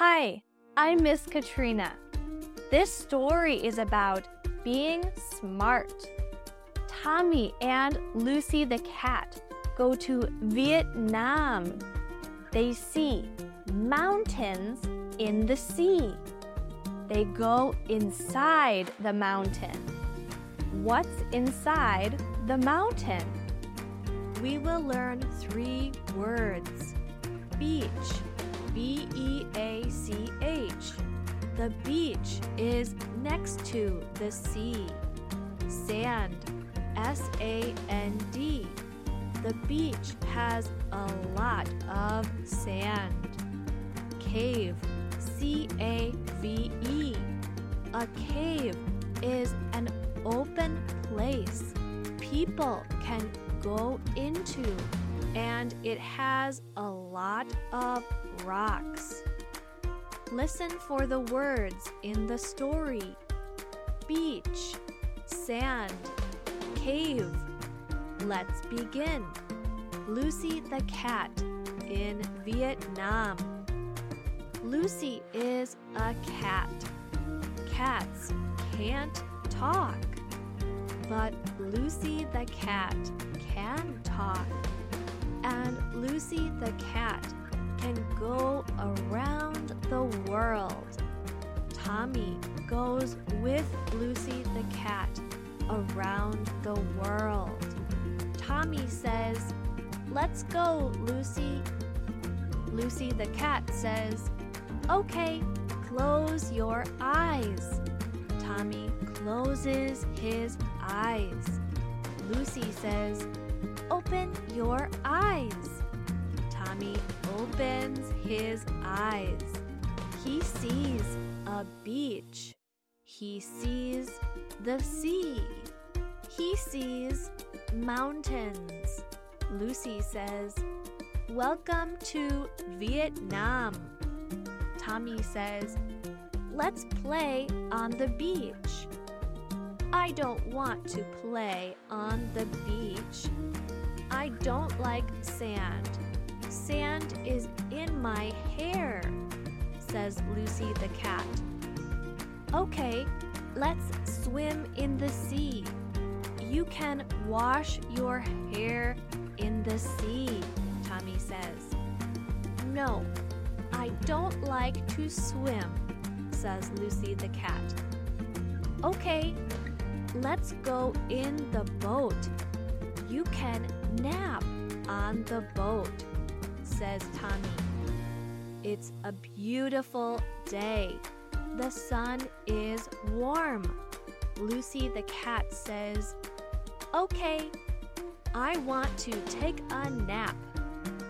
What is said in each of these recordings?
Hi, I'm Miss Katrina. This story is about being smart. Tommy and Lucy the cat go to Vietnam. They see mountains in the sea. They go inside the mountain. What's inside the mountain? We will learn three words beach, B E A C H. The beach is next to the sea. Sand, S A N D. The beach has a lot of sand. Cave, C A V E. A cave is an open place people can go into, and it has a lot of rocks. Listen for the words in the story beach, sand, cave. Let's begin. Lucy the cat in Vietnam. Lucy is a cat. Cats can't talk. But Lucy the cat can talk. And Lucy the cat can go around the world. Tommy goes with Lucy the cat around the world. Tommy says, Let's go, Lucy. Lucy the cat says, Okay, close your eyes. Tommy closes his eyes. Lucy says, Open your eyes. Tommy opens his eyes. He sees a beach. He sees the sea. He sees mountains. Lucy says, Welcome to Vietnam. Tommy says, Let's play on the beach. I don't want to play on the beach. I don't like sand. Sand is in my hair, says Lucy the cat. Okay, let's swim in the sea. You can wash your hair in the sea, Tommy says. No, I don't like to swim, says Lucy the cat. Okay, let's go in the boat. You can nap on the boat, says Tommy. It's a beautiful day. The sun is warm. Lucy the cat says, Okay, I want to take a nap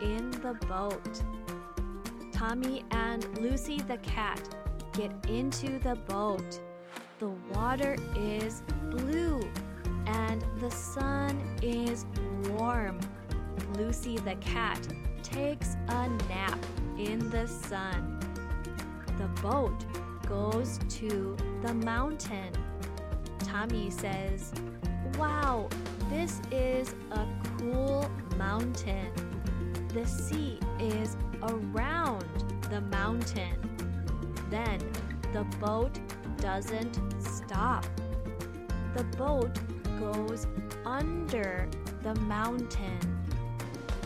in the boat. Tommy and Lucy the cat get into the boat. The water is blue and the sun is warm. Lucy the cat takes a nap in the sun. The boat goes to the mountain. Tommy says, Wow, this is a cool mountain. The sea is around the mountain. Then the boat doesn't stop. The boat goes under the mountain.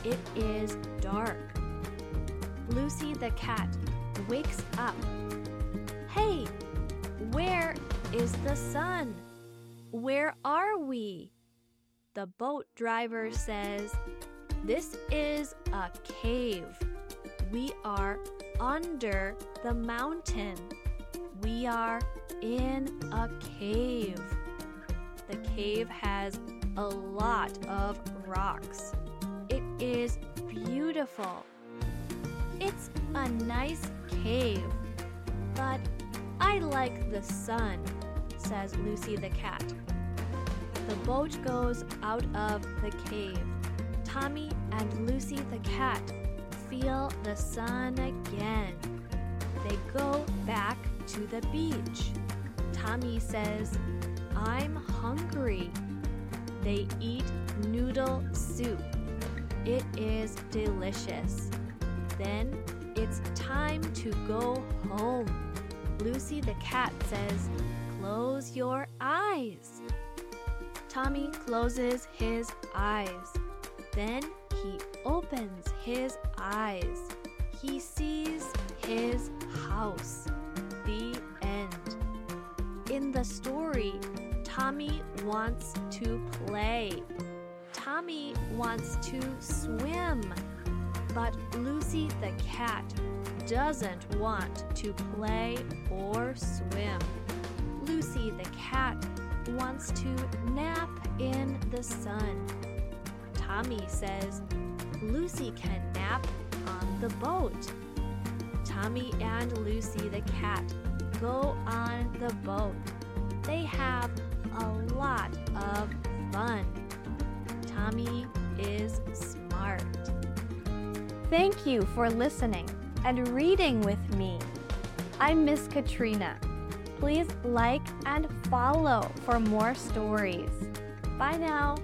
It is dark. Lucy the cat wakes up. Hey, where is the sun? Where are we? The boat driver says, This is a cave. We are under the mountain. We are in a cave. The cave has a lot of rocks. It is beautiful. It's a nice cave, but I like the sun, says Lucy the cat. The boat goes out of the cave. Tommy and Lucy the cat feel the sun again. They go back to the beach. Tommy says, I'm hungry. They eat noodle soup. It is delicious. Then It's time to go home. Lucy the cat says, Close your eyes. Tommy closes his eyes. Then he opens his eyes. He sees his house. The end. In the story, wants to play. Tommy wants to swim. But Lucy the cat doesn't want to play or swim. Lucy the cat wants to nap in the sun. Tommy says Lucy can nap on the boat. Tommy and Lucy the cat go on the boat. They have a lot of fun. Tommy is smart. Thank you for listening and reading with me. I'm Miss Katrina. Please like and follow for more stories. Bye now.